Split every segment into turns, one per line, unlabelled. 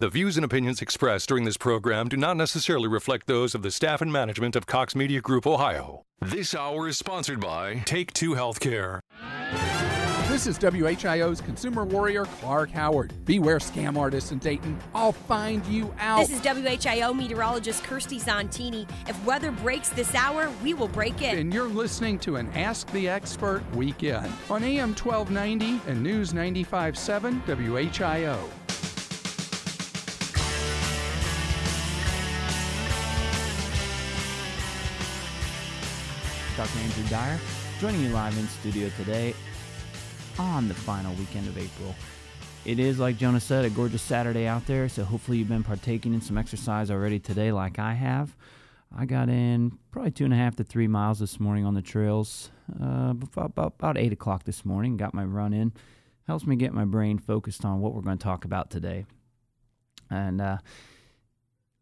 The views and opinions expressed during this program do not necessarily reflect those of the staff and management of Cox Media Group Ohio.
This hour is sponsored by Take Two Healthcare.
This is WHIO's consumer warrior Clark Howard. Beware scam artists in Dayton. I'll find you out.
This is WHIO meteorologist Kirstie Zontini. If weather breaks this hour, we will break it.
And you're listening to an Ask the Expert weekend on AM 1290 and News 95.7 WHIO.
Dr. Andrew Dyer, joining you live in studio today on the final weekend of April. It is, like Jonah said, a gorgeous Saturday out there, so hopefully you've been partaking in some exercise already today, like I have. I got in probably two and a half to three miles this morning on the trails, uh, about, about, 8 o'clock this morning. Got my run in. Helps me get my brain focused on what we're going to talk about today. And uh,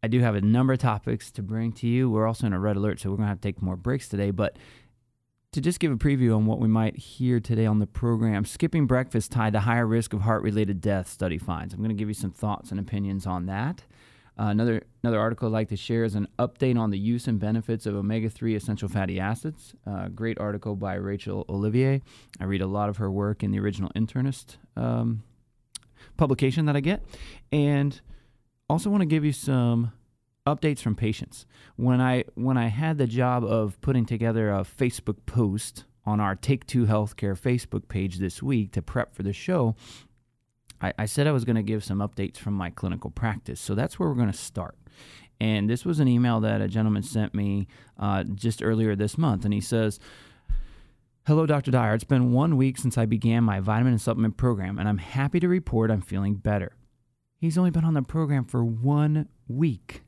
I do have a number of topics to bring to you. We're also in a red alert, so we're going to have to take more breaks today. But to just give a preview on what we might hear today on the program, skipping breakfast tied to higher risk of heart related death, study finds. I'm going to give you some thoughts and opinions on that. Uh, another another article I'd like to share is an update on the use and benefits of omega 3 essential fatty acids. Uh, great article by Rachel Olivier. I read a lot of her work in the original internist um, publication that I get. And also want to give you some updates from patients. When I when I had the job of putting together a Facebook post on our Take Two Healthcare Facebook page this week to prep for the show, I, I said I was going to give some updates from my clinical practice. So that's where we're going to start. And this was an email that a gentleman sent me uh, just earlier this month, and he says. Hello, Dr. Dyer. It's been one week since I began my vitamin and supplement program, and I'm happy to report I'm feeling better. He's only been on the program for one week.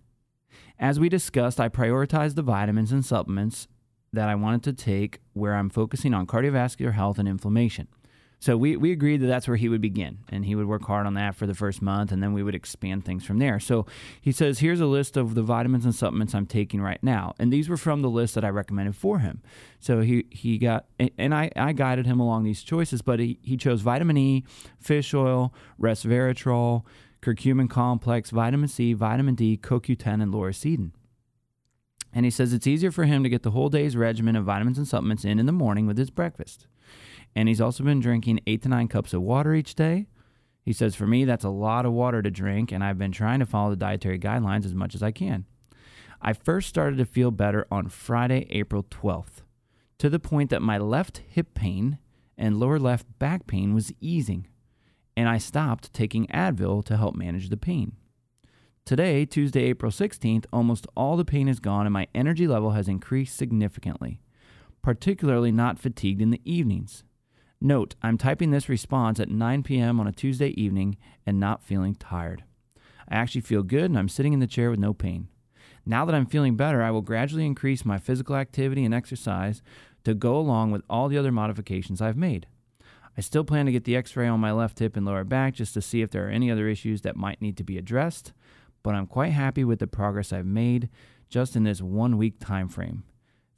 As we discussed, I prioritized the vitamins and supplements that I wanted to take where I'm focusing on cardiovascular health and inflammation. So we, we agreed that that's where he would begin, and he would work hard on that for the first month, and then we would expand things from there. So he says, Here's a list of the vitamins and supplements I'm taking right now. And these were from the list that I recommended for him. So he, he got, and I, I guided him along these choices, but he, he chose vitamin E, fish oil, resveratrol, curcumin complex, vitamin C, vitamin D, CoQ10, and lauricidin. And he says it's easier for him to get the whole day's regimen of vitamins and supplements in in the morning with his breakfast. And he's also been drinking eight to nine cups of water each day. He says, for me, that's a lot of water to drink, and I've been trying to follow the dietary guidelines as much as I can. I first started to feel better on Friday, April 12th, to the point that my left hip pain and lower left back pain was easing and I stopped taking Advil to help manage the pain. Today, Tuesday, April 16th, almost all the pain is gone and my energy level has increased significantly, particularly not fatigued in the evenings. Note, I'm typing this response at 9 p.m. on a Tuesday evening and not feeling tired. I actually feel good and I'm sitting in the chair with no pain. Now that I'm feeling better, I will gradually increase my physical activity and exercise to go along with all the other modifications I've made. I still plan to get the x ray on my left hip and lower back just to see if there are any other issues that might need to be addressed, but I'm quite happy with the progress I've made just in this one week time frame.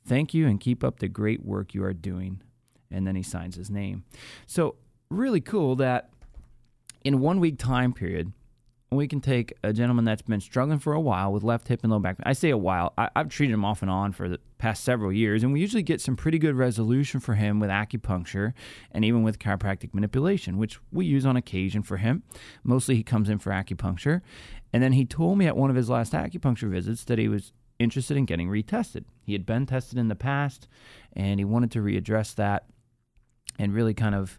Thank you and keep up the great work you are doing. And then he signs his name. So, really cool that in one week time period, we can take a gentleman that's been struggling for a while with left hip and low back. I say a while. I, have treated him off and on for the past several years, and we usually get some pretty good resolution for him with acupuncture and even with chiropractic manipulation, which we use on occasion for him. Mostly, he comes in for acupuncture, and then he told me at one of his last acupuncture visits that he was interested in getting retested. He had been tested in the past, and he wanted to readdress that and really kind of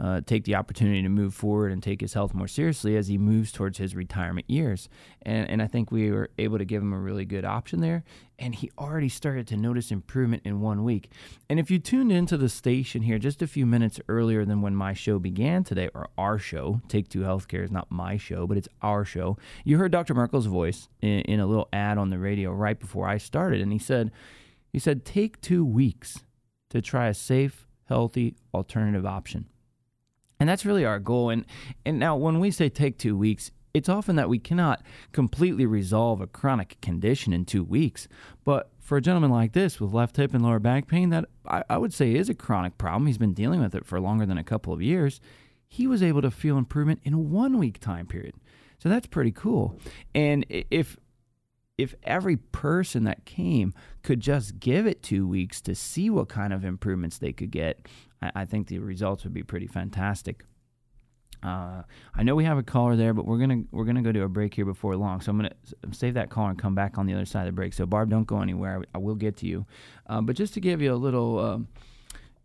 uh, take the opportunity to move forward and take his health more seriously as he moves towards his retirement years. And, and I think we were able to give him a really good option there. And he already started to notice improvement in one week. And if you tuned into the station here just a few minutes earlier than when my show began today, or our show, Take Two Healthcare is not my show, but it's our show, you heard Dr. Merkle's voice in, in a little ad on the radio right before I started. And he said, he said, take two weeks to try a safe, healthy alternative option. And that's really our goal. And and now when we say take two weeks, it's often that we cannot completely resolve a chronic condition in two weeks. But for a gentleman like this with left hip and lower back pain, that I, I would say is a chronic problem. He's been dealing with it for longer than a couple of years. He was able to feel improvement in a one week time period. So that's pretty cool. And if if every person that came could just give it two weeks to see what kind of improvements they could get, I, I think the results would be pretty fantastic. Uh, I know we have a caller there, but we're gonna we're gonna go to a break here before long. So I'm gonna save that caller and come back on the other side of the break. So Barb, don't go anywhere. I will get to you. Uh, but just to give you a little um,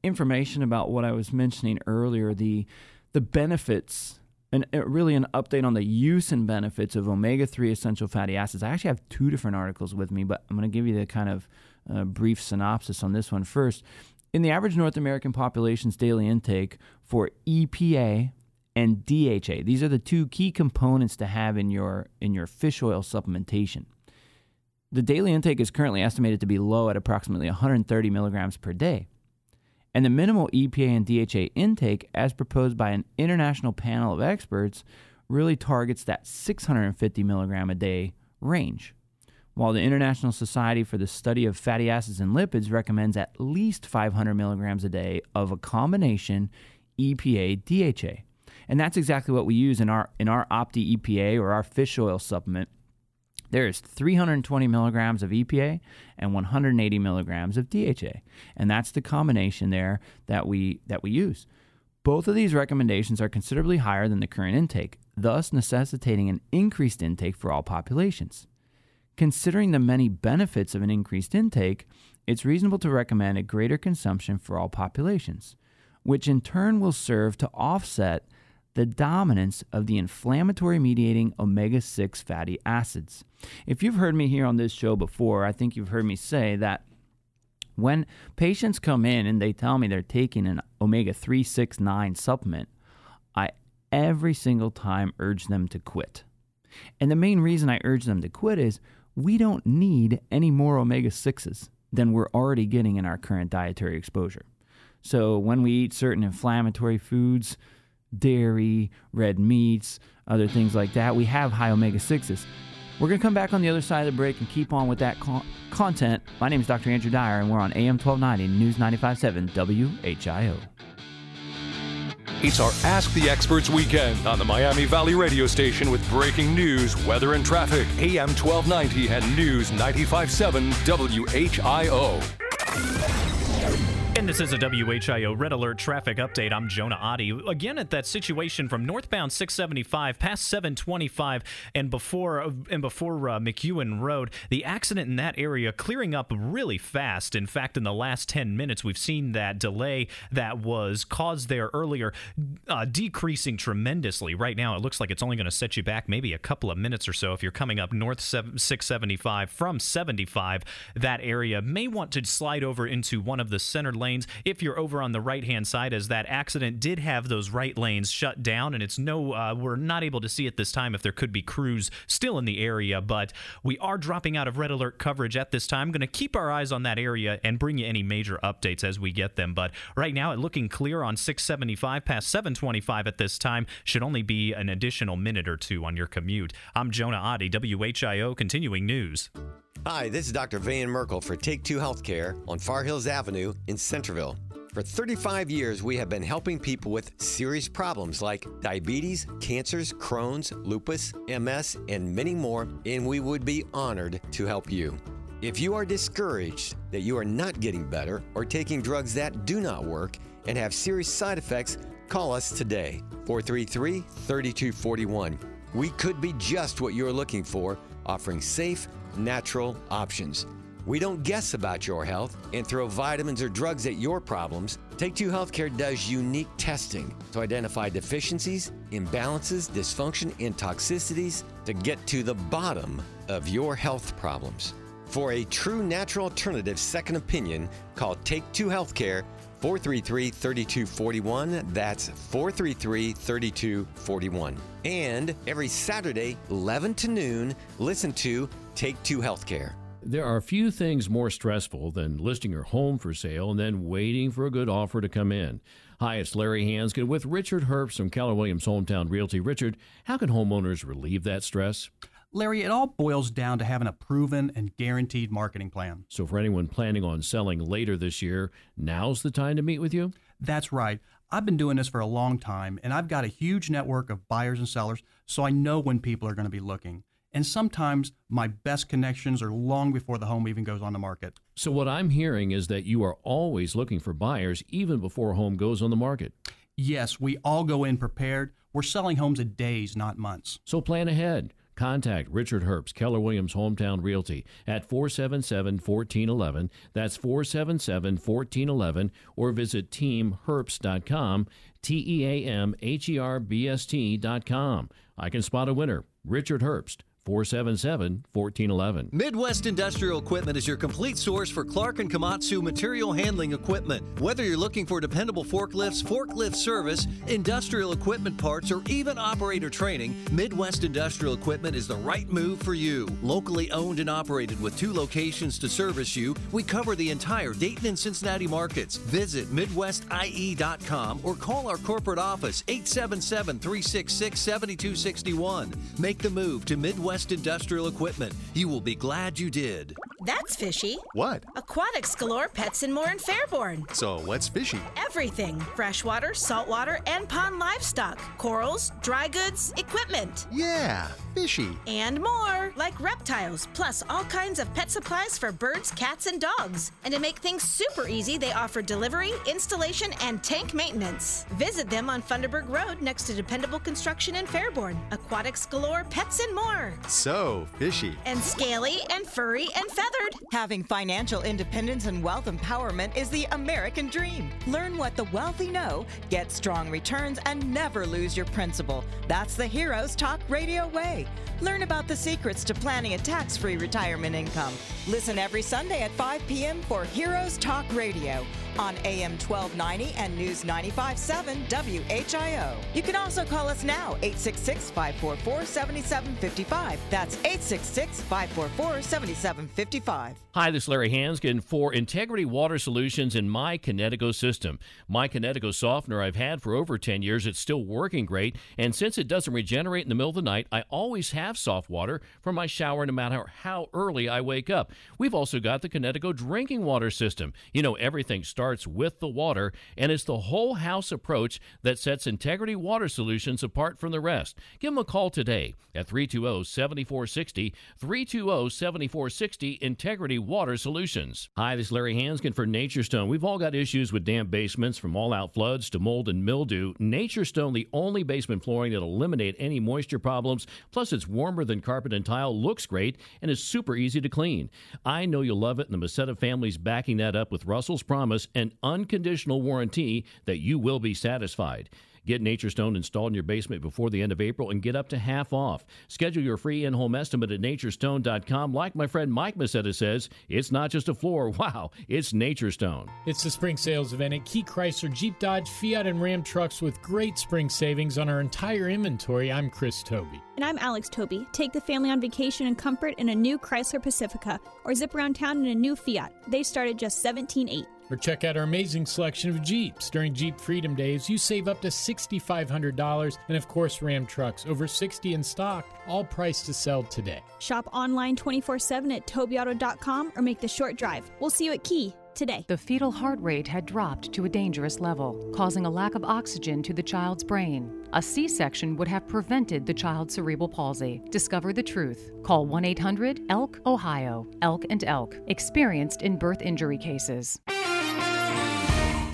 information about what I was mentioning earlier, the the benefits and uh, really an update on the use and benefits of omega-3 essential fatty acids. I actually have two different articles with me, but I'm to give you the kind of uh, brief synopsis on this one first. In the average North American population's daily intake for EPA and DHA. These are the two key components to have in your in your fish oil supplementation. The daily intake is currently estimated to be low at approximately 130 milligrams per day. And the minimal EPA and DHA intake, as proposed by an international panel of experts, really targets that 650 milligram a day range. While the International Society for the Study of Fatty Acids and Lipids recommends at least 500 milligrams a day of a combination EPA DHA. And that's exactly what we use in our in our Opti EPA or our fish oil supplement. There is 320 milligrams of EPA and 180 milligrams of DHA, and that's the combination there that we that we use. Both of these recommendations are considerably higher than the current intake, thus necessitating an increased intake for all populations. Considering the many benefits of an increased intake, it's reasonable to recommend a greater consumption for all populations, which in turn will serve to offset the dominance of the inflammatory mediating omega 6 fatty acids. If you've heard me here on this show before, I think you've heard me say that when patients come in and they tell me they're taking an omega 3, 6, 9 supplement, I every single time urge them to quit. And the main reason I urge them to quit is we don't need any more omega 6s than we're already getting in our current dietary exposure. So when we eat certain inflammatory foods, dairy, red meats, other things like that. We have high omega 6s. We're going to come back on the other side of the break and keep on with that con- content. My name is Dr. Andrew Dyer, and we're on AM 1290 News 95.7 WHIO.
It's our Ask the Experts weekend on the Miami Valley radio station with breaking news, weather, and traffic. AM 1290 and News 95.7 WHIO.
And this is a WHIO Red Alert traffic update. I'm Jonah Adi. Again, at that situation from northbound 675 past 725 and before and before uh, McEwen Road, the accident in that area clearing up really fast. In fact, in the last 10 minutes, we've seen that delay that was caused there earlier uh, decreasing tremendously. Right now, it looks like it's only going to set you back maybe a couple of minutes or so if you're coming up north 675 from 75. That area may want to slide over into one of the center lanes lanes. If you're over on the right hand side, as that accident did have those right lanes shut down, and it's no, uh, we're not able to see at this time if there could be crews still in the area, but we are dropping out of red alert coverage at this time. Going to keep our eyes on that area and bring you any major updates as we get them. But right now, it looking clear on 675 past 725 at this time. Should only be an additional minute or two on your commute. I'm Jonah Adi, WHIO, continuing news.
Hi, this is Dr. Van Merkle for Take Two Healthcare on Far Hills Avenue in Centerville. For 35 years, we have been helping people with serious problems like diabetes, cancers, Crohn's, lupus, MS, and many more, and we would be honored to help you. If you are discouraged that you are not getting better or taking drugs that do not work and have serious side effects, call us today 433 3241. We could be just what you're looking for, offering safe, natural options. We don't guess about your health and throw vitamins or drugs at your problems. Take Two Healthcare does unique testing to identify deficiencies, imbalances, dysfunction, and toxicities to get to the bottom of your health problems. For a true natural alternative second opinion, call Take Two Healthcare 433 3241. That's 433 3241. And every Saturday, 11 to noon, listen to Take Two Healthcare.
There are few things more stressful than listing your home for sale and then waiting for a good offer to come in. Hi, it's Larry Hansgen with Richard Herbst from Keller Williams Hometown Realty. Richard, how can homeowners relieve that stress?
Larry, it all boils down to having a proven and guaranteed marketing plan.
So, for anyone planning on selling later this year, now's the time to meet with you?
That's right. I've been doing this for a long time, and I've got a huge network of buyers and sellers, so I know when people are going to be looking. And sometimes my best connections are long before the home even goes on the market.
So, what I'm hearing is that you are always looking for buyers even before a home goes on the market.
Yes, we all go in prepared. We're selling homes in days, not months.
So, plan ahead. Contact Richard Herbst, Keller Williams Hometown Realty at 477 1411. That's 477 1411. Or visit teamherbst.com, T E A M H E R B S T.com. I can spot a winner. Richard Herbst. 477 1411.
Midwest Industrial Equipment is your complete source for Clark and Komatsu material handling equipment. Whether you're looking for dependable forklifts, forklift service, industrial equipment parts, or even operator training, Midwest Industrial Equipment is the right move for you. Locally owned and operated with two locations to service you, we cover the entire Dayton and Cincinnati markets. Visit MidwestIE.com or call our corporate office 877 366 7261. Make the move to Midwest Industrial Equipment. You will be glad you did.
That's fishy.
What?
Aquatics galore pets and more in Fairborn.
So, what's fishy?
Everything freshwater, saltwater, and pond livestock, corals, dry goods, equipment.
Yeah, fishy.
And more, like reptiles, plus all kinds of pet supplies for birds, cats, and dogs. And to make things super easy, they offer delivery, installation, and tank maintenance. Visit them on Funderburg Road next to Dependable Construction in Fairborn. Aquatics galore pets and more.
So fishy.
And scaly and furry and feathered.
Having financial independence and wealth empowerment is the American dream. Learn what the wealthy know, get strong returns, and never lose your principal. That's the Heroes Talk Radio way. Learn about the secrets to planning a tax free retirement income. Listen every Sunday at 5 p.m. for Heroes Talk Radio on AM 1290 and News 957 WHIO. You can also call us now, 866 544 7755. That's 866 544 7755.
Hi, this is Larry Hansgen for Integrity Water Solutions in My Kinetico system. My Kinetico softener I've had for over 10 years. It's still working great. And since it doesn't regenerate in the middle of the night, I always have soft water for my shower no matter how early I wake up. We've also got the Kinetico drinking water system. You know, everything starts with the water, and it's the whole house approach that sets Integrity Water Solutions apart from the rest. Give them a call today at 320 7460. 320 7460 Integrity Water Solutions. Hi, this is Larry Hansgen for Nature Stone. We've all got issues with damp basements from all out floods to mold and mildew. Nature Stone, the only basement flooring that'll eliminate any moisture problems. Plus, it's warmer than carpet and tile, looks great, and is super easy to clean. I know you'll love it, and the Masetta family's backing that up with Russell's Promise and unconditional warranty that you will be satisfied. Get Nature Stone installed in your basement before the end of April and get up to half off. Schedule your free in home estimate at naturestone.com. Like my friend Mike Masetta says, it's not just a floor. Wow, it's Nature Stone.
It's the spring sales event at Key Chrysler, Jeep Dodge, Fiat, and Ram trucks with great spring savings on our entire inventory. I'm Chris Toby.
And I'm Alex Toby. Take the family on vacation and comfort in a new Chrysler Pacifica or zip around town in a new Fiat. They start at just 17.8.
Or check out our amazing selection of Jeeps. During Jeep Freedom Days, you save up to $6,500 and, of course, Ram trucks, over 60 in stock, all priced to sell today.
Shop online 24 7 at tobyauto.com or make the short drive. We'll see you at Key today.
The fetal heart rate had dropped to a dangerous level, causing a lack of oxygen to the child's brain. A C section would have prevented the child's cerebral palsy. Discover the truth. Call 1 800 ELK Ohio. ELK and ELK, experienced in birth injury cases.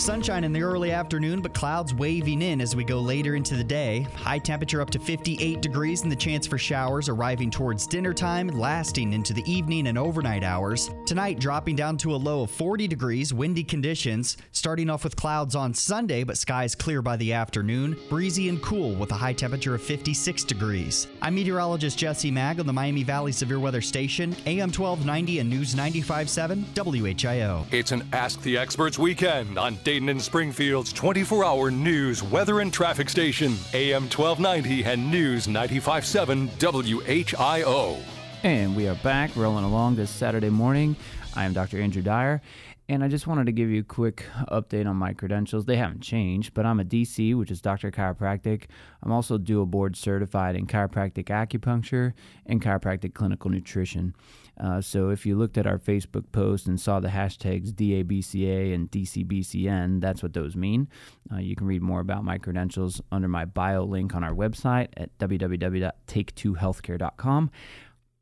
Sunshine in the early afternoon, but clouds waving in as we go later into the day. High temperature up to 58 degrees, and the chance for showers arriving towards dinner time, lasting into the evening and overnight hours. Tonight, dropping down to a low of 40 degrees, windy conditions. Starting off with clouds on Sunday, but skies clear by the afternoon. Breezy and cool with a high temperature of 56 degrees. I'm meteorologist Jesse Mag on the Miami Valley Severe Weather Station, AM 1290 and News 957 WHIO.
It's an Ask the Experts weekend on Dayton and Springfield's 24 hour news, weather, and traffic station, AM 1290 and News 957 WHIO.
And we are back rolling along this Saturday morning. I am Dr. Andrew Dyer. And I just wanted to give you a quick update on my credentials. They haven't changed, but I'm a DC, which is Doctor Chiropractic. I'm also dual board certified in chiropractic acupuncture and chiropractic clinical nutrition. Uh, so if you looked at our Facebook post and saw the hashtags DABCA and DCBCN, that's what those mean. Uh, you can read more about my credentials under my bio link on our website at www.take2healthcare.com.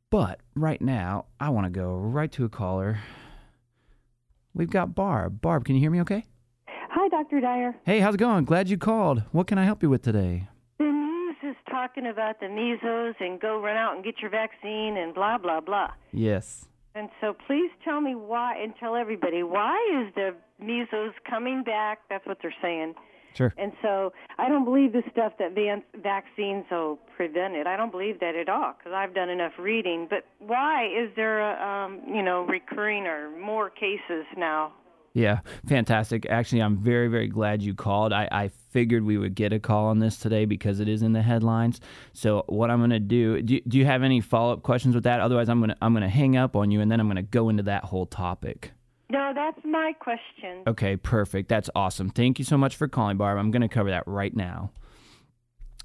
But right now, I want to go right to a caller. We've got Barb. Barb, can you hear me okay?
Hi, Dr. Dyer.
Hey, how's it going? Glad you called. What can I help you with today?
The talking about the measles and go run out and get your vaccine and blah, blah, blah.
Yes.
And so please tell me why and tell everybody why is the measles coming back? That's what they're saying.
Sure.
And so I don't believe the stuff that van- vaccines will prevent it. I don't believe that at all because I've done enough reading. But why is there a um, you know recurring or more cases now?
Yeah, fantastic. Actually, I'm very, very glad you called. I, I figured we would get a call on this today because it is in the headlines. So what I'm going to do, do, do you have any follow up questions with that? Otherwise, I'm going to I'm going to hang up on you and then I'm going to go into that whole topic.
No, that's my question.
Okay, perfect. That's awesome. Thank you so much for calling, Barb. I'm going to cover that right now.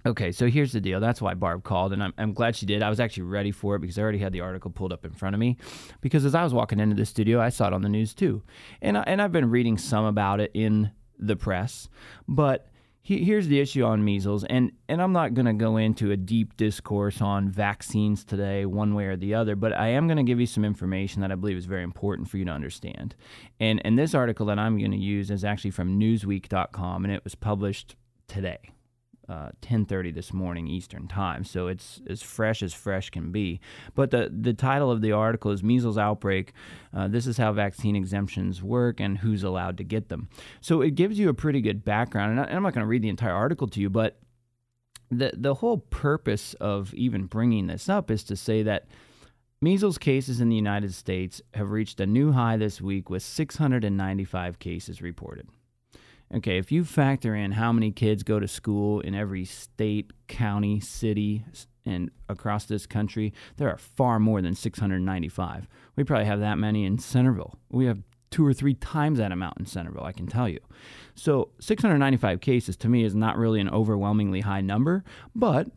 Okay, so here's the deal. That's why Barb called, and I'm, I'm glad she did. I was actually ready for it because I already had the article pulled up in front of me. Because as I was walking into the studio, I saw it on the news too. And, I, and I've been reading some about it in the press. But he, here's the issue on measles, and, and I'm not going to go into a deep discourse on vaccines today, one way or the other, but I am going to give you some information that I believe is very important for you to understand. And, and this article that I'm going to use is actually from Newsweek.com, and it was published today uh, 10:30 this morning Eastern Time, so it's as fresh as fresh can be. But the the title of the article is "Measles Outbreak." Uh, this is how vaccine exemptions work and who's allowed to get them. So it gives you a pretty good background, and, I, and I'm not going to read the entire article to you, but the the whole purpose of even bringing this up is to say that. Measles cases in the United States have reached a new high this week with 695 cases reported. Okay, if you factor in how many kids go to school in every state, county, city, and across this country, there are far more than 695. We probably have that many in Centerville. We have two or three times that amount in Centerville, I can tell you. So 695 cases to me is not really an overwhelmingly high number, but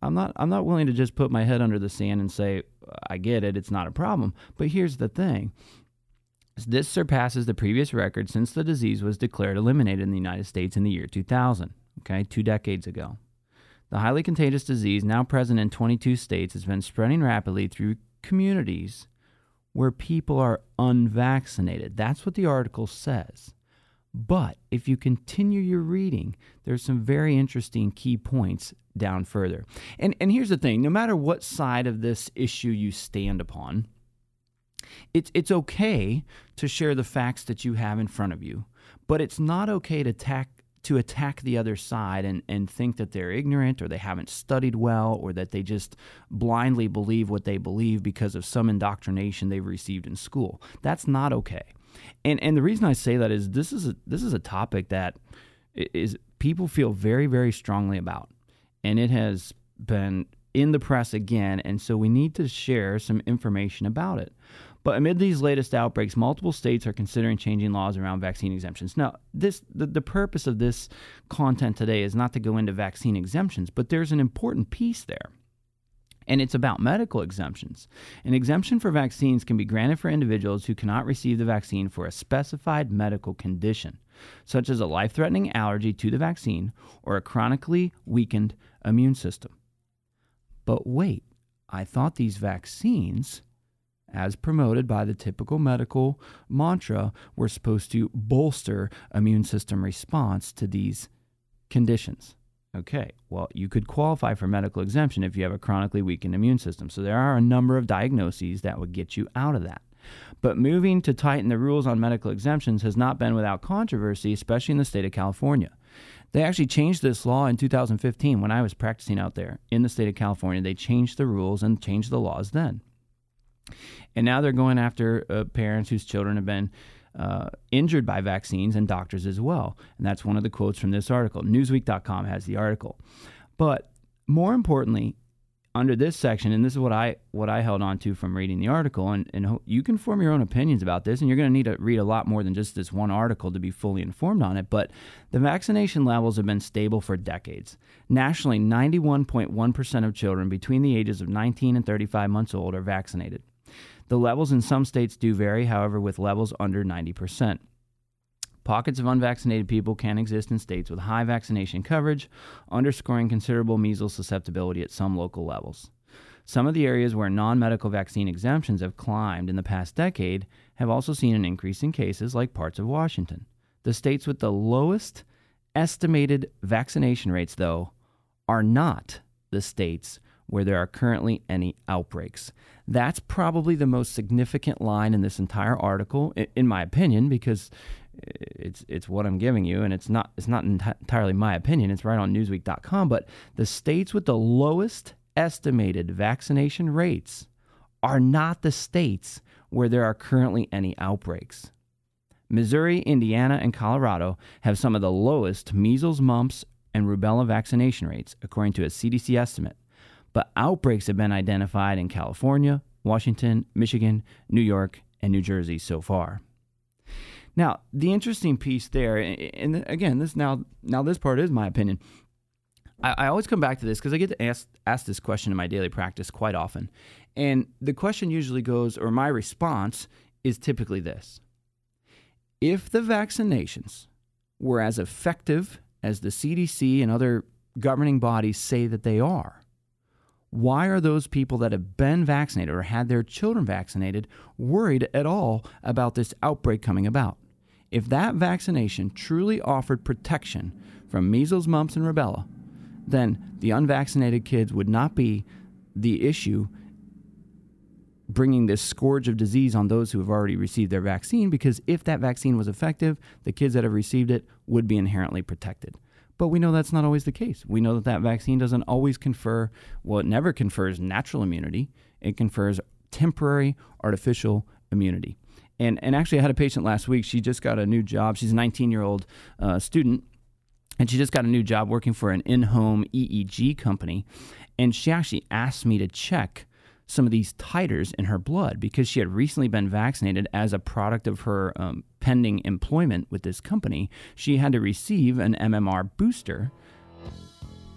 I'm not I'm not willing to just put my head under the sand and say I get it, it's not a problem. But here's the thing. This surpasses the previous record since the disease was declared eliminated in the United States in the year 2000, okay, two decades ago. The highly contagious disease, now present in 22 states, has been spreading rapidly through communities where people are unvaccinated. That's what the article says. But if you continue your reading, there's some very interesting key points down further. And, and here's the thing no matter what side of this issue you stand upon, it's it's okay to share the facts that you have in front of you, but it's not okay to attack to attack the other side and, and think that they're ignorant or they haven't studied well or that they just blindly believe what they believe because of some indoctrination they've received in school. That's not okay. And and the reason I say that is this is a this is a topic that is people feel very very strongly about. And it has been in the press again and so we need to share some information about it. But amid these latest outbreaks, multiple states are considering changing laws around vaccine exemptions. Now, this the, the purpose of this content today is not to go into vaccine exemptions, but there's an important piece there. And it's about medical exemptions. An exemption for vaccines can be granted for individuals who cannot receive the vaccine for a specified medical condition, such as a life threatening allergy to the vaccine or a chronically weakened immune system. But wait, I thought these vaccines as promoted by the typical medical mantra, we're supposed to bolster immune system response to these conditions. Okay, well, you could qualify for medical exemption if you have a chronically weakened immune system. So there are a number of diagnoses that would get you out of that. But moving to tighten the rules on medical exemptions has not been without controversy, especially in the state of California. They actually changed this law in 2015 when I was practicing out there in the state of California. They changed the rules and changed the laws then. And now they're going after uh, parents whose children have been uh, injured by vaccines and doctors as well. And that's one of the quotes from this article. Newsweek.com has the article. But more importantly, under this section, and this is what I what I held on to from reading the article, and, and you can form your own opinions about this, and you're going to need to read a lot more than just this one article to be fully informed on it. But the vaccination levels have been stable for decades. Nationally, 91.1% of children between the ages of 19 and 35 months old are vaccinated. The levels in some states do vary, however, with levels under 90%. Pockets of unvaccinated people can exist in states with high vaccination coverage, underscoring considerable measles susceptibility at some local levels. Some of the areas where non medical vaccine exemptions have climbed in the past decade have also seen an increase in cases, like parts of Washington. The states with the lowest estimated vaccination rates, though, are not the states where there are currently any outbreaks. That's probably the most significant line in this entire article, in my opinion, because uh, it's it's what I'm giving you, and it's not it's not entirely my opinion. It's right on Newsweek.com. But the states with the lowest estimated vaccination rates are not the states where there are currently any outbreaks. Missouri, Indiana, and Colorado have some of the lowest measles, mumps, and rubella vaccination rates, according to a CDC estimate. But outbreaks have been identified in California, Washington, Michigan, New York, and New Jersey so far. Now, the interesting piece there, and again, this now now this part is my opinion. I, I always come back to this because I get to ask ask this question in my daily practice quite often, and the question usually goes, or my response is typically this: If the vaccinations were as effective as the CDC and other governing bodies say that they are, why are those people that have been vaccinated or had their children vaccinated worried at all about this outbreak coming about? If that vaccination truly offered protection from measles, mumps, and rubella, then the unvaccinated kids would not be the issue bringing this scourge of disease on those who have already received their vaccine because if that vaccine was effective, the kids that have received it would be inherently protected. But we know that's not always the case. We know that that vaccine doesn't always confer, well, it never confers natural immunity, it confers temporary artificial immunity. And, and actually, I had a patient last week. She just got a new job. She's a 19 year old uh, student, and she just got a new job working for an in home EEG company. And she actually asked me to check some of these titers in her blood because she had recently been vaccinated as a product of her um, pending employment with this company. She had to receive an MMR booster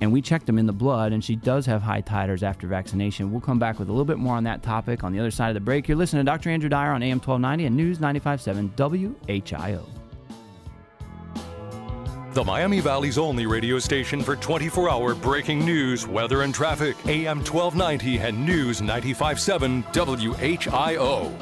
and we checked them in the blood, and she does have high titers after vaccination. We'll come back with a little bit more on that topic on the other side of the break. You're listening to Dr. Andrew Dyer on AM 1290 and News 95.7 WHIO.
The Miami Valley's only radio station for 24 hour breaking news, weather, and traffic. AM 1290 and News 95.7 WHIO.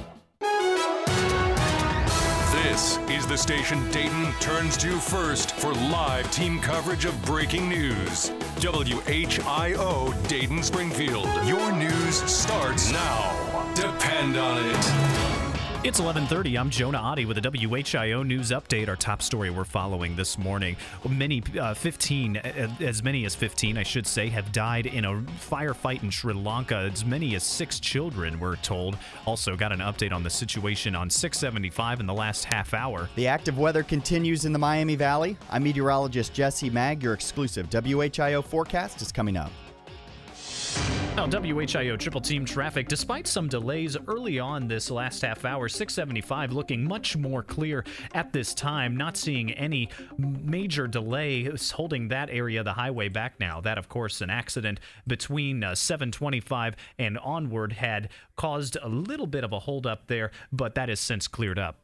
This is the station Dayton turns to first for live team coverage of breaking news. WHIO Dayton Springfield. Your news starts now. Depend on it.
It's 11:30. I'm Jonah Adi with a WHIO news update. Our top story we're following this morning: many, uh, 15, as many as 15, I should say, have died in a firefight in Sri Lanka. As many as six children, we're told. Also, got an update on the situation on 675 in the last half hour.
The active weather continues in the Miami Valley. I'm meteorologist Jesse Mag. Your exclusive WHIO forecast is coming up.
Now, WHIO triple team traffic, despite some delays early on this last half hour, 675 looking much more clear at this time. Not seeing any major delay holding that area of the highway back now. That, of course, an accident between uh, 725 and onward had caused a little bit of a holdup there, but that has since cleared up.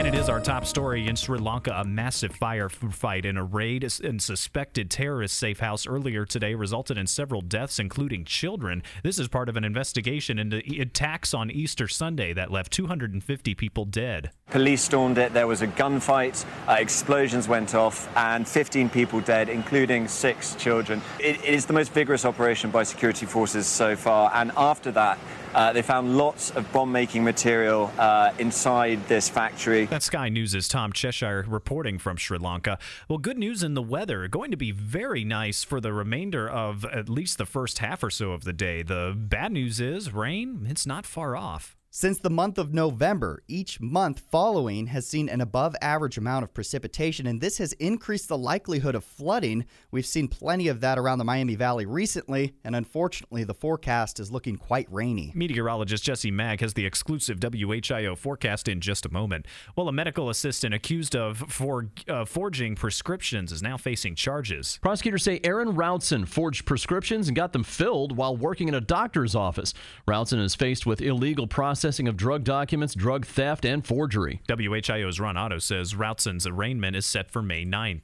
And it is our top story in Sri Lanka. A massive firefight in a raid in suspected terrorist safe house earlier today resulted in several deaths, including children. This is part of an investigation into attacks on Easter Sunday that left 250 people dead.
Police stormed it. There was a gunfight. Uh, explosions went off, and 15 people dead, including six children. it, it is the most vigorous operation by security forces so far. And after that, uh, they found lots of bomb making material uh, inside this factory.
That Sky News' Tom Cheshire reporting from Sri Lanka. Well, good news in the weather. Going to be very nice for the remainder of at least the first half or so of the day. The bad news is rain, it's not far off.
Since the month of November, each month following has seen an above average amount of precipitation, and this has increased the likelihood of flooding. We've seen plenty of that around the Miami Valley recently, and unfortunately, the forecast is looking quite rainy.
Meteorologist Jesse Mag has the exclusive WHIO forecast in just a moment. Well, a medical assistant accused of for, uh, forging prescriptions is now facing charges.
Prosecutors say Aaron Routson forged prescriptions and got them filled while working in a doctor's office. Routson is faced with illegal processing processing of drug documents, drug theft, and forgery.
WHIO's Ron Otto says Routson's arraignment is set for May 9th.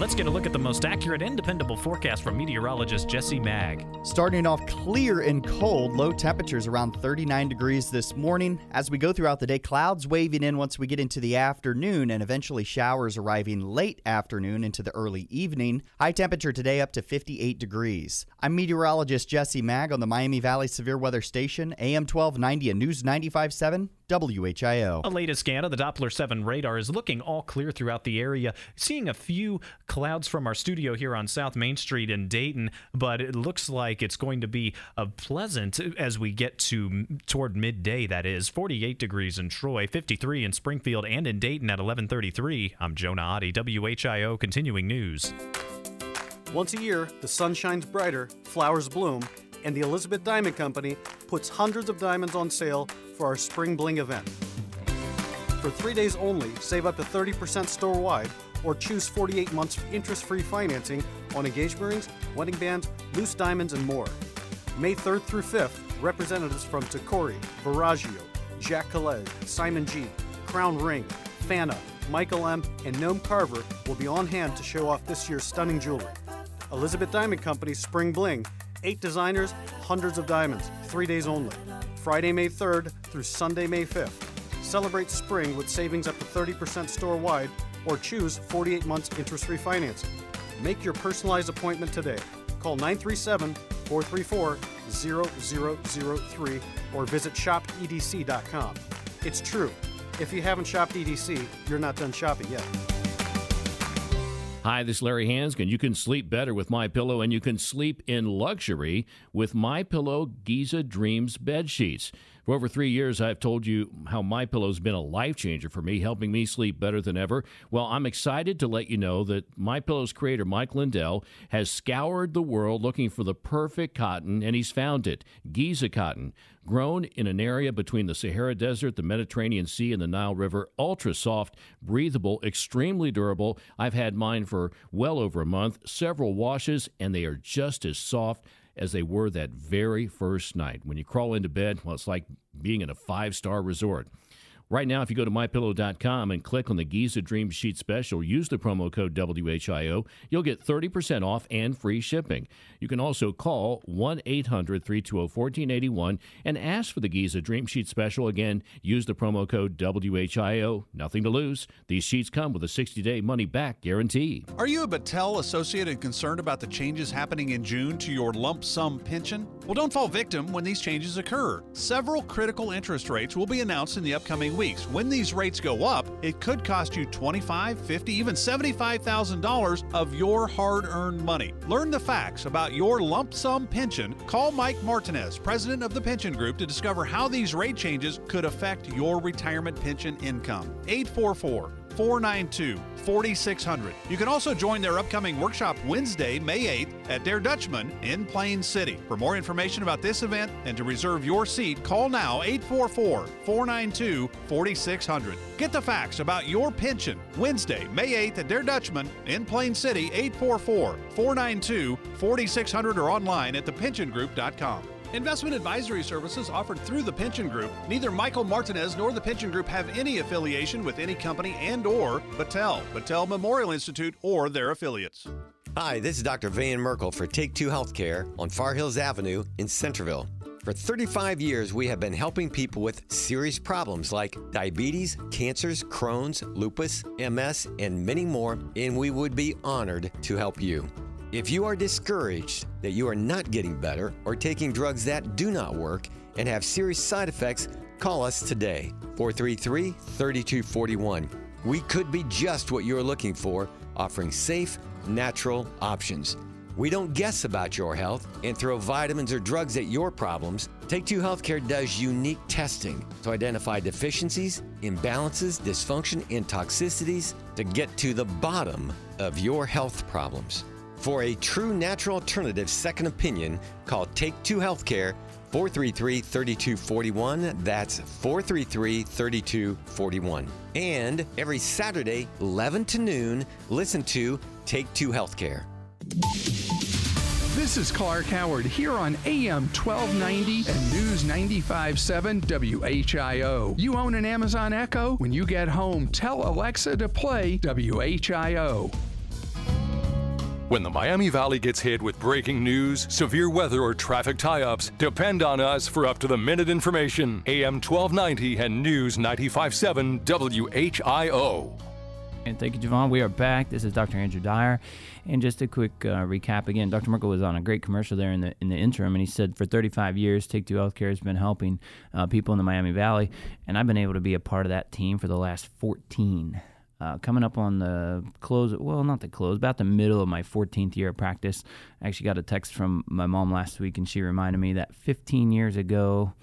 Let's get a look at the most accurate and dependable forecast from meteorologist Jesse Mag.
Starting off clear and cold, low temperatures around 39 degrees this morning. As we go throughout the day, clouds waving in once we get into the afternoon and eventually showers arriving late afternoon into the early evening. High temperature today up to 58 degrees. I'm meteorologist Jesse Mag on the Miami Valley Severe Weather Station, AM 1290 and News 957 WHIO.
A latest scan of the Doppler 7 radar is looking all clear throughout the area. Seeing a few clouds from our studio here on South Main Street in Dayton, but it looks like it's going to be a pleasant as we get to toward midday. That is 48 degrees in Troy, 53 in Springfield, and in Dayton at 11:33. I'm Jonah Adi, WHIO. Continuing news.
Once a year, the sun shines brighter, flowers bloom, and the Elizabeth Diamond Company puts hundreds of diamonds on sale for our Spring Bling event. For three days only, save up to 30% store wide or choose 48 months interest free financing on engagement rings, wedding bands, loose diamonds, and more. May 3rd through 5th, representatives from Tacori, Verragio, Jack Calais, Simon G, Crown Ring, Fana, Michael M., and Noam Carver will be on hand to show off this year's stunning jewelry. Elizabeth Diamond Company Spring Bling, eight designers, hundreds of diamonds, three days only. Friday, May 3rd through Sunday, May 5th. Celebrate spring with savings up to 30% store wide or choose 48 months interest free financing. Make your personalized appointment today. Call 937 434 0003 or visit shopedc.com. It's true. If you haven't shopped EDC, you're not done shopping yet.
Hi, this is Larry Hansgen. You can sleep better with My Pillow, and you can sleep in luxury with My Pillow Giza Dreams bed sheets. For over three years, I've told you how My Pillow's been a life changer for me, helping me sleep better than ever. Well, I'm excited to let you know that My Pillow's creator, Mike Lindell, has scoured the world looking for the perfect cotton, and he's found it Giza cotton. Grown in an area between the Sahara Desert, the Mediterranean Sea, and the Nile River, ultra soft, breathable, extremely durable. I've had mine for well over a month, several washes, and they are just as soft as they were that very first night. When you crawl into bed, well, it's like being in a five star resort. Right now, if you go to mypillow.com and click on the Giza Dream Sheet Special, use the promo code WHIO, you'll get 30% off and free shipping. You can also call 1 800 320 1481 and ask for the Giza Dream Sheet Special. Again, use the promo code WHIO. Nothing to lose. These sheets come with a 60 day money back guarantee.
Are you a Battelle associate and concerned about the changes happening in June to your lump sum pension? Well, don't fall victim when these changes occur. Several critical interest rates will be announced in the upcoming weeks. When these rates go up, it could cost you $25, $50, even $75,000 of your hard earned money. Learn the facts about your lump sum pension. Call Mike Martinez, president of the Pension Group, to discover how these rate changes could affect your retirement pension income. 844 492 4600. You can also join their upcoming workshop Wednesday, May 8th at Der Dutchman in Plain City. For more information about this event and to reserve your seat, call now 844 492 4600. Get the facts about your pension Wednesday, May 8th at Der Dutchman in Plain City, 844 492 4600 or online at thepensiongroup.com. Investment advisory services offered through the Pension Group. Neither Michael Martinez nor the Pension Group have any affiliation with any company and or Battelle, Battelle Memorial Institute, or their affiliates.
Hi, this is Dr. Van Merkle for Take Two Healthcare on Far Hills Avenue in Centerville. For 35 years, we have been helping people with serious problems like diabetes, cancers, Crohn's, lupus, MS, and many more, and we would be honored to help you. If you are discouraged that you are not getting better or taking drugs that do not work and have serious side effects, call us today 433 3241. We could be just what you're looking for, offering safe, natural options. We don't guess about your health and throw vitamins or drugs at your problems. Take Two Healthcare does unique testing to identify deficiencies, imbalances, dysfunction, and toxicities to get to the bottom of your health problems. For a true natural alternative second opinion, call Take Two Healthcare 433 3241. That's 433 3241. And every Saturday, 11 to noon, listen to Take Two Healthcare.
This is Clark Howard here on AM 1290 and News 95.7 WHIO. You own an Amazon Echo? When you get home, tell Alexa to play WHIO.
When the Miami Valley gets hit with breaking news, severe weather, or traffic tie ups, depend on us for up to the minute information. AM 1290 and News 95.7 WHIO.
And thank you, Javon. We are back. This is Dr. Andrew Dyer. And just a quick uh, recap again, Dr. Merkle was on a great commercial there in the in the interim, and he said for 35 years, Take Two Healthcare has been helping uh, people in the Miami Valley, and I've been able to be a part of that team for the last 14. Uh, coming up on the close, well, not the close, about the middle of my 14th year of practice. I actually got a text from my mom last week, and she reminded me that 15 years ago,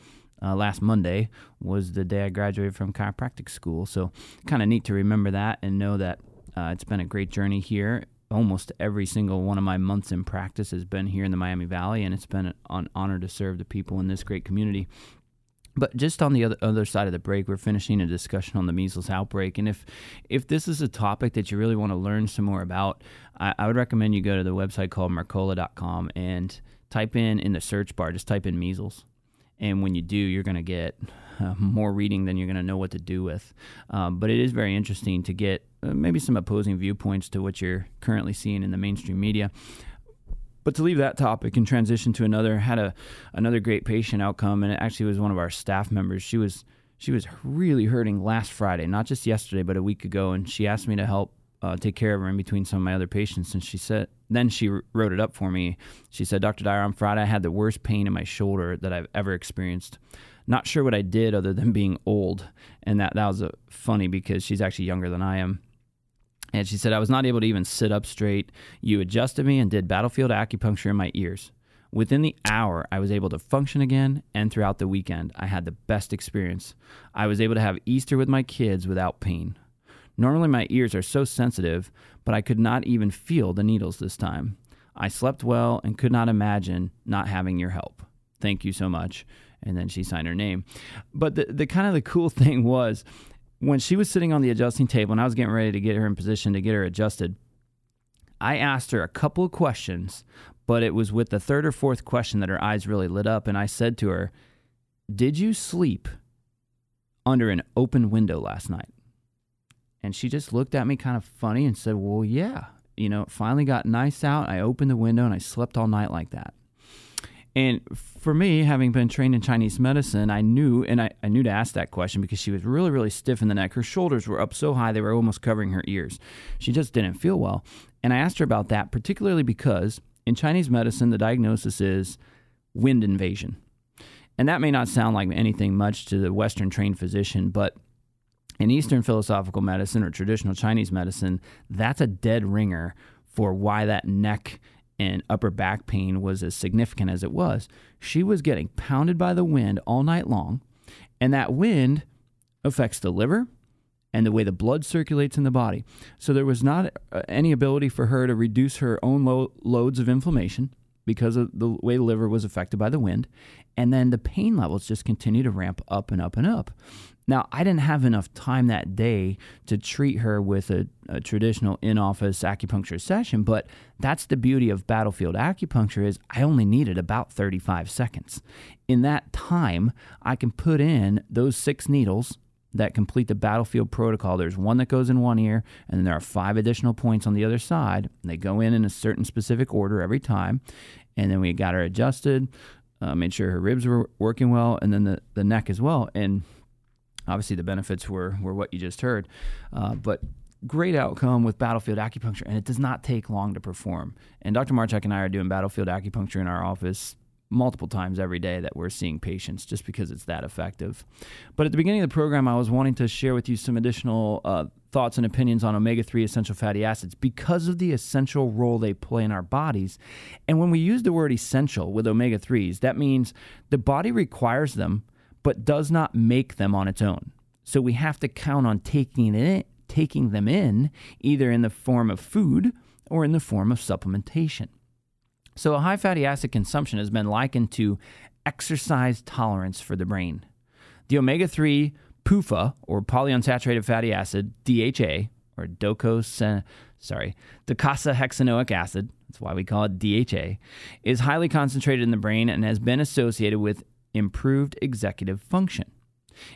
uh, last Monday was the day I graduated from chiropractic school. So, kind of neat to remember that and know that uh, it's been a great journey here. Almost every single one of my months in practice has been here in the Miami Valley, and it's been an honor to serve the people in this great community. But just on the other, other side of the break, we're finishing a discussion on the measles outbreak, and if if this is a topic that you really want to learn some more about, I, I would recommend you go to the website called Mercola.com and type in in the search bar, just type in measles and when you do, you're going to get uh, more reading than you're going to know what to do with. Um, but it is very interesting to get uh, maybe some opposing viewpoints to what you're currently seeing in the mainstream media. But to leave that topic and transition to another, had a another great patient outcome, and it actually was one of our staff members. She was she was really hurting last Friday, not just yesterday, but a week ago, and she asked me to help uh, take care of her in between some of my other patients. And she said, then she wrote it up for me. She said, Dr. Dyer, on Friday, I had the worst pain in my shoulder that I've ever experienced. Not sure what I did other than being old. And that, that was uh, funny because she's actually younger than I am. And she said, I was not able to even sit up straight. You adjusted me and did battlefield acupuncture in my ears. Within the hour, I was able to function again, and throughout the weekend, I had the best experience. I was able to have Easter with my kids without pain. Normally, my ears are so sensitive, but I could not even feel the needles this time. I slept well and could not imagine not having your help. Thank you so much. And then she signed her name. But the, the kind of the cool thing was when she was sitting on the adjusting table and I was getting ready to get her in position to get her adjusted, I asked her a couple of questions, but it was with the third or fourth question that her eyes really lit up. And I said to her, Did you sleep under an open window last night? And she just looked at me kind of funny and said, Well, yeah. You know, it finally got nice out. I opened the window and I slept all night like that. And for me, having been trained in Chinese medicine, I knew, and I, I knew to ask that question because she was really, really stiff in the neck. Her shoulders were up so high they were almost covering her ears. She just didn't feel well. And I asked her about that, particularly because in Chinese medicine, the diagnosis is wind invasion. And that may not sound like anything much to the Western trained physician, but in Eastern philosophical medicine or traditional Chinese medicine, that's a dead ringer for why that neck and upper back pain was as significant as it was. She was getting pounded by the wind all night long, and that wind affects the liver and the way the blood circulates in the body. So there was not uh, any ability for her to reduce her own lo- loads of inflammation because of the way the liver was affected by the wind. And then the pain levels just continue to ramp up and up and up. Now, I didn't have enough time that day to treat her with a, a traditional in-office acupuncture session, but that's the beauty of battlefield acupuncture is I only needed about 35 seconds. In that time, I can put in those six needles that complete the battlefield protocol. There's one that goes in one ear, and then there are five additional points on the other side. They go in in a certain specific order every time, and then we got her adjusted, uh, made sure her ribs were working well, and then the, the neck as well. And Obviously, the benefits were were what you just heard, uh, but great outcome with battlefield acupuncture, and it does not take long to perform. And Dr. Marchak and I are doing battlefield acupuncture in our office multiple times every day that we're seeing patients just because it's that effective. But at the beginning of the program, I was wanting to share with you some additional uh, thoughts and opinions on omega 3 essential fatty acids because of the essential role they play in our bodies. And when we use the word essential with omega 3s, that means the body requires them but does not make them on its own. So we have to count on taking it taking them in either in the form of food or in the form of supplementation. So, a high fatty acid consumption has been likened to exercise tolerance for the brain. The omega 3 PUFA, or polyunsaturated fatty acid, DHA, or docos, sorry, docosahexaenoic acid, that's why we call it DHA, is highly concentrated in the brain and has been associated with improved executive function.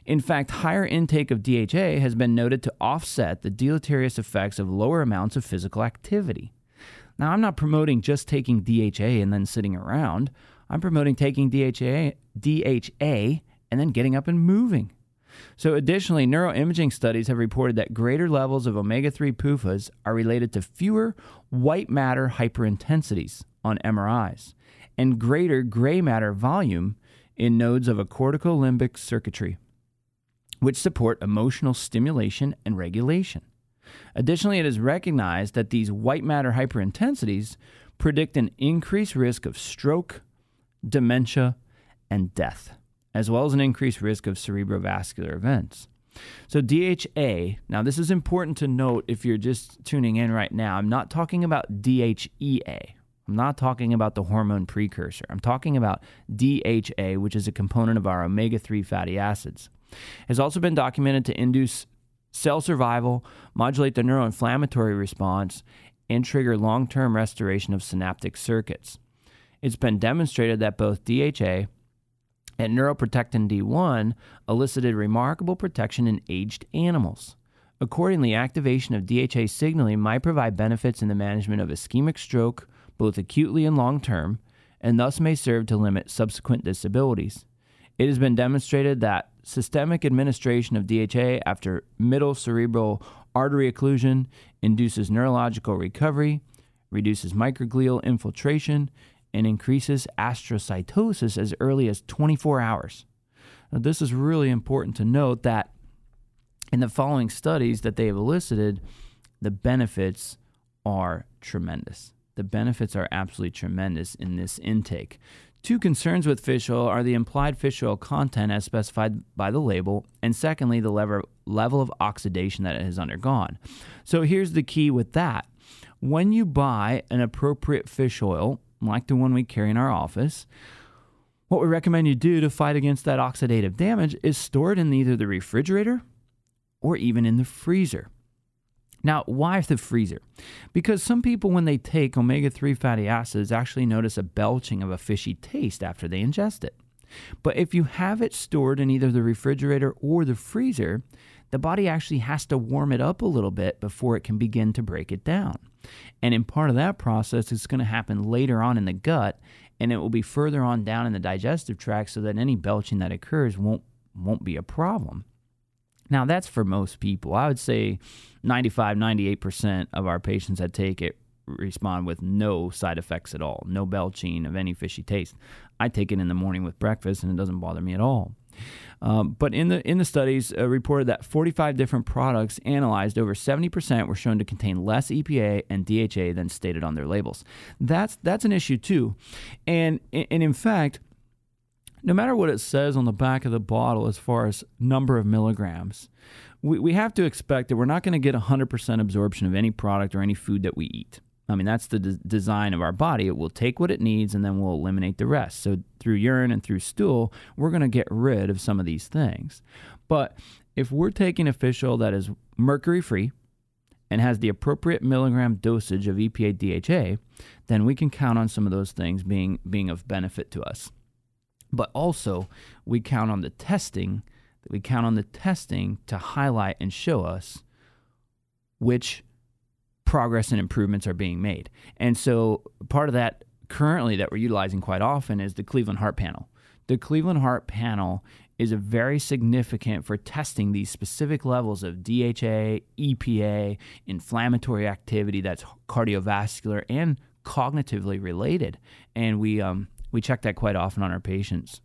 In fact, higher intake of DHA has been noted to offset the deleterious effects of lower amounts of physical activity. Now, I'm not promoting just taking DHA and then sitting around. I'm promoting taking DHA, DHA and then getting up and moving. So, additionally, neuroimaging studies have reported that greater levels of omega 3 PUFAs are related to fewer white matter hyperintensities on MRIs and greater gray matter volume in nodes of a cortical limbic circuitry, which support emotional stimulation and regulation. Additionally, it is recognized that these white matter hyperintensities predict an increased risk of stroke, dementia, and death, as well as an increased risk of cerebrovascular events. So, DHA, now this is important to note if you're just tuning in right now. I'm not talking about DHEA. I'm not talking about the hormone precursor. I'm talking about DHA, which is a component of our omega 3 fatty acids. It has also been documented to induce cell survival, modulate the neuroinflammatory response, and trigger long term restoration of synaptic circuits. It's been demonstrated that both DHA and neuroprotectin D1 elicited remarkable protection in aged animals. Accordingly, activation of DHA signaling might provide benefits in the management of ischemic stroke, both acutely and long term, and thus may serve to limit subsequent disabilities. It has been demonstrated that systemic administration of DHA after middle cerebral artery occlusion induces neurological recovery, reduces microglial infiltration, and increases astrocytosis as early as 24 hours. Now, this is really important to note that in the following studies that they have elicited, the benefits are tremendous. The benefits are absolutely tremendous in this intake. Two concerns with fish oil are the implied fish oil content as specified by the label, and secondly, the level, of oxidation that it has undergone. So here's the key with that. When you buy an appropriate fish oil, like the one we carry in our office, what we recommend you do to fight against that oxidative damage is store it in either the refrigerator or even in the freezer. Now, why the freezer? Because some people, when they take omega 3 fatty acids, actually notice a belching of a fishy taste after they ingest it. But if you have it stored in either the refrigerator or the freezer, the body actually has to warm it up a little bit before it can begin to break it down. And in part of that process, it's going to happen later on in the gut, and it will be further on down in the digestive tract so that any belching that occurs won't, won't be a problem. Now, that's for most people. I would say 95, 98% of our patients that take it respond with no side effects at all, no belching of any fishy taste. I take it in the morning with breakfast and it doesn't bother me at all. Um, but in the in the studies uh, reported that 45 different products analyzed, over 70% were shown to contain less EPA and DHA than stated on their labels. That's that's an issue too, and and in fact, no matter what it says on the back of the bottle as far as number of milligrams, we, we have to expect that we're not going to get 100% absorption of any product or any food that we eat. I mean, that's the de- design of our body. It will take what it needs and then we'll eliminate the rest. So, through urine and through stool, we're going to get rid of some of these things. But if we're taking a fish oil that is mercury free and has the appropriate milligram dosage of EPA DHA, then we can count on some of those things being, being of benefit to us. But also, we count on the testing, we count on the testing to highlight and show us which progress and improvements are being made. And so, part of that currently that we're utilizing quite often is the Cleveland Heart Panel. The Cleveland Heart Panel is very significant for testing these specific levels of DHA, EPA, inflammatory activity that's cardiovascular and cognitively related. And we um, we check that quite often on our patients.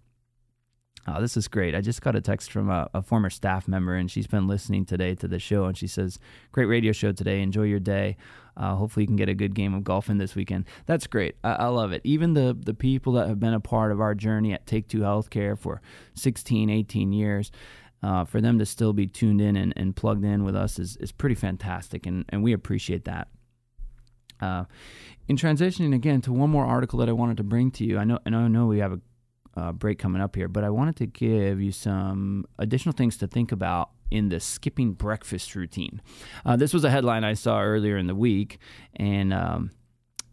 Oh, this is great. I just got a text from a, a, former staff member, and she's been listening today to the show. And she says, Great radio show today. Enjoy your day. Uh, hopefully, you can get a good game of golf in this weekend. That's great. I, I, love it. Even the, the people that have been a part of our journey at Take Two Healthcare for 16, 18 years, uh, for them to still be tuned in and, and plugged in with us is, is pretty fantastic. And, and we appreciate that. Uh, in transitioning again to one more article that I wanted to bring to you, I know, and I know we have a uh, break coming up here, but I wanted to give you some additional things to think about in the skipping breakfast routine. Uh, this was a headline I saw earlier in the week, and um,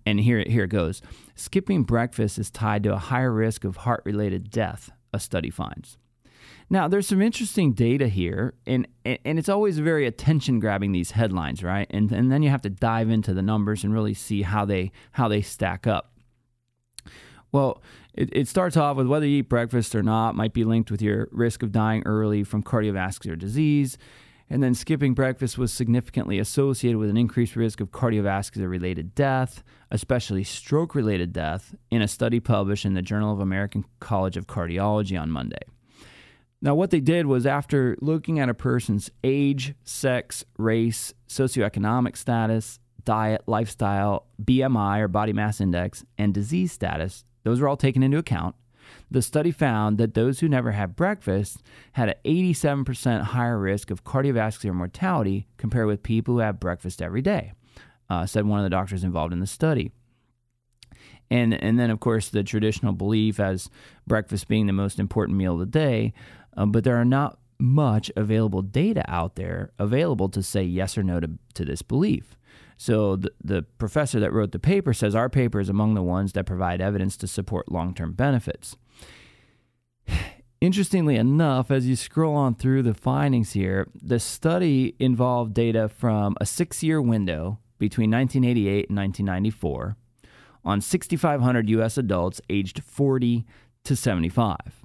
and here here it goes. Skipping breakfast is tied to a higher risk of heart-related death. A study finds. Now, there's some interesting data here, and and it's always very attention grabbing these headlines, right? And and then you have to dive into the numbers and really see how they how they stack up. Well, it, it starts off with whether you eat breakfast or not might be linked with your risk of dying early from cardiovascular disease. And then skipping breakfast was significantly associated with an increased risk of cardiovascular related death, especially stroke related death, in a study published in the Journal of American College of Cardiology on Monday. Now, what they did was after looking at a person's age, sex, race, socioeconomic status, diet, lifestyle, BMI or body mass index, and disease status, those were all taken into account. The study found that those who never had breakfast had an 87% higher risk of cardiovascular mortality compared with people who have breakfast every day, uh, said one of the doctors involved in the study. And, and then, of course, the traditional belief as breakfast being the most important meal of the day, uh, but there are not much available data out there available to say yes or no to, to this belief. So the, the professor that wrote the paper says our paper is among the ones that provide evidence to support long term benefits. Interestingly enough, as you scroll on through the findings here, the study involved data from a six year window between 1988 and 1994 on 6,500 U.S. adults aged 40 to 75.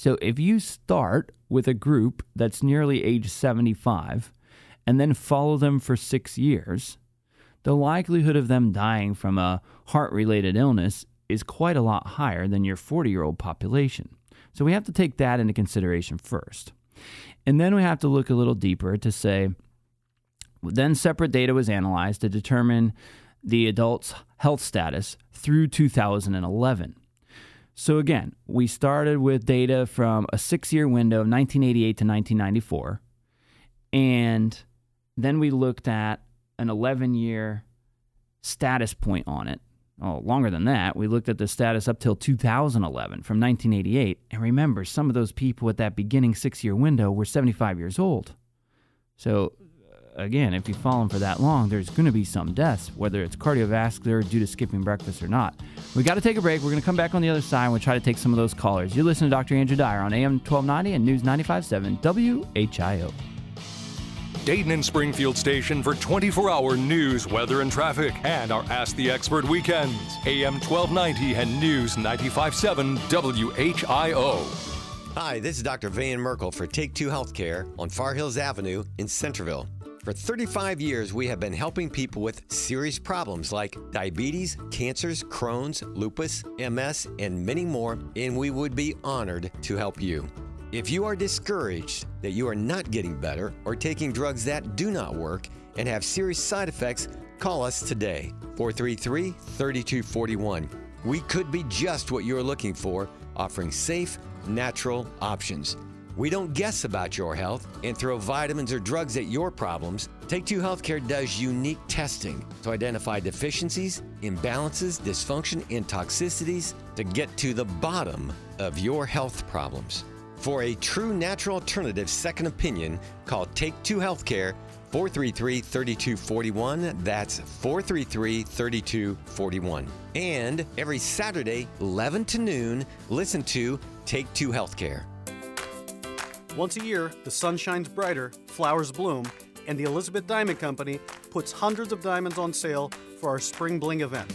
So if you start with a group that's nearly age 75 and then follow them for six years, the likelihood of them dying from a heart related illness is quite a lot higher than your 40 year old population. So we have to take that into consideration first. And then we have to look a little deeper to say, then separate data was analyzed to determine the adult's health status through 2011. So again, we started with data from a six year window of 1988 to 1994. And then we looked at an 11 year status point on it. Oh, longer than that. We looked at the status up till 2011 from 1988. And remember, some of those people at that beginning six year window were 75 years old. So, again, if you follow them for that long, there's going to be some deaths, whether it's cardiovascular due to skipping breakfast or not. We got to take a break. We're going to come back on the other side and we'll try to take some of those callers. You listen to Dr. Andrew Dyer on AM 1290 and News 957 WHIO.
Dayton and Springfield station for 24 hour news, weather, and traffic, and our Ask the Expert weekends. AM 1290 and News 957 WHIO.
Hi, this is Dr. Van Merkle for Take Two Healthcare on Far Hills Avenue in Centerville. For 35 years, we have been helping people with serious problems like diabetes, cancers, Crohn's, lupus, MS, and many more, and we would be honored to help you. If you are discouraged that you are not getting better or taking drugs that do not work and have serious side effects, call us today 433 3241. We could be just what you're looking for, offering safe, natural options. We don't guess about your health and throw vitamins or drugs at your problems. Take Two Healthcare does unique testing to identify deficiencies, imbalances, dysfunction, and toxicities to get to the bottom of your health problems. For a true natural alternative second opinion, call Take Two Healthcare 433 3241. That's 433 3241. And every Saturday, 11 to noon, listen to Take Two Healthcare.
Once a year, the sun shines brighter, flowers bloom, and the Elizabeth Diamond Company puts hundreds of diamonds on sale for our Spring Bling event.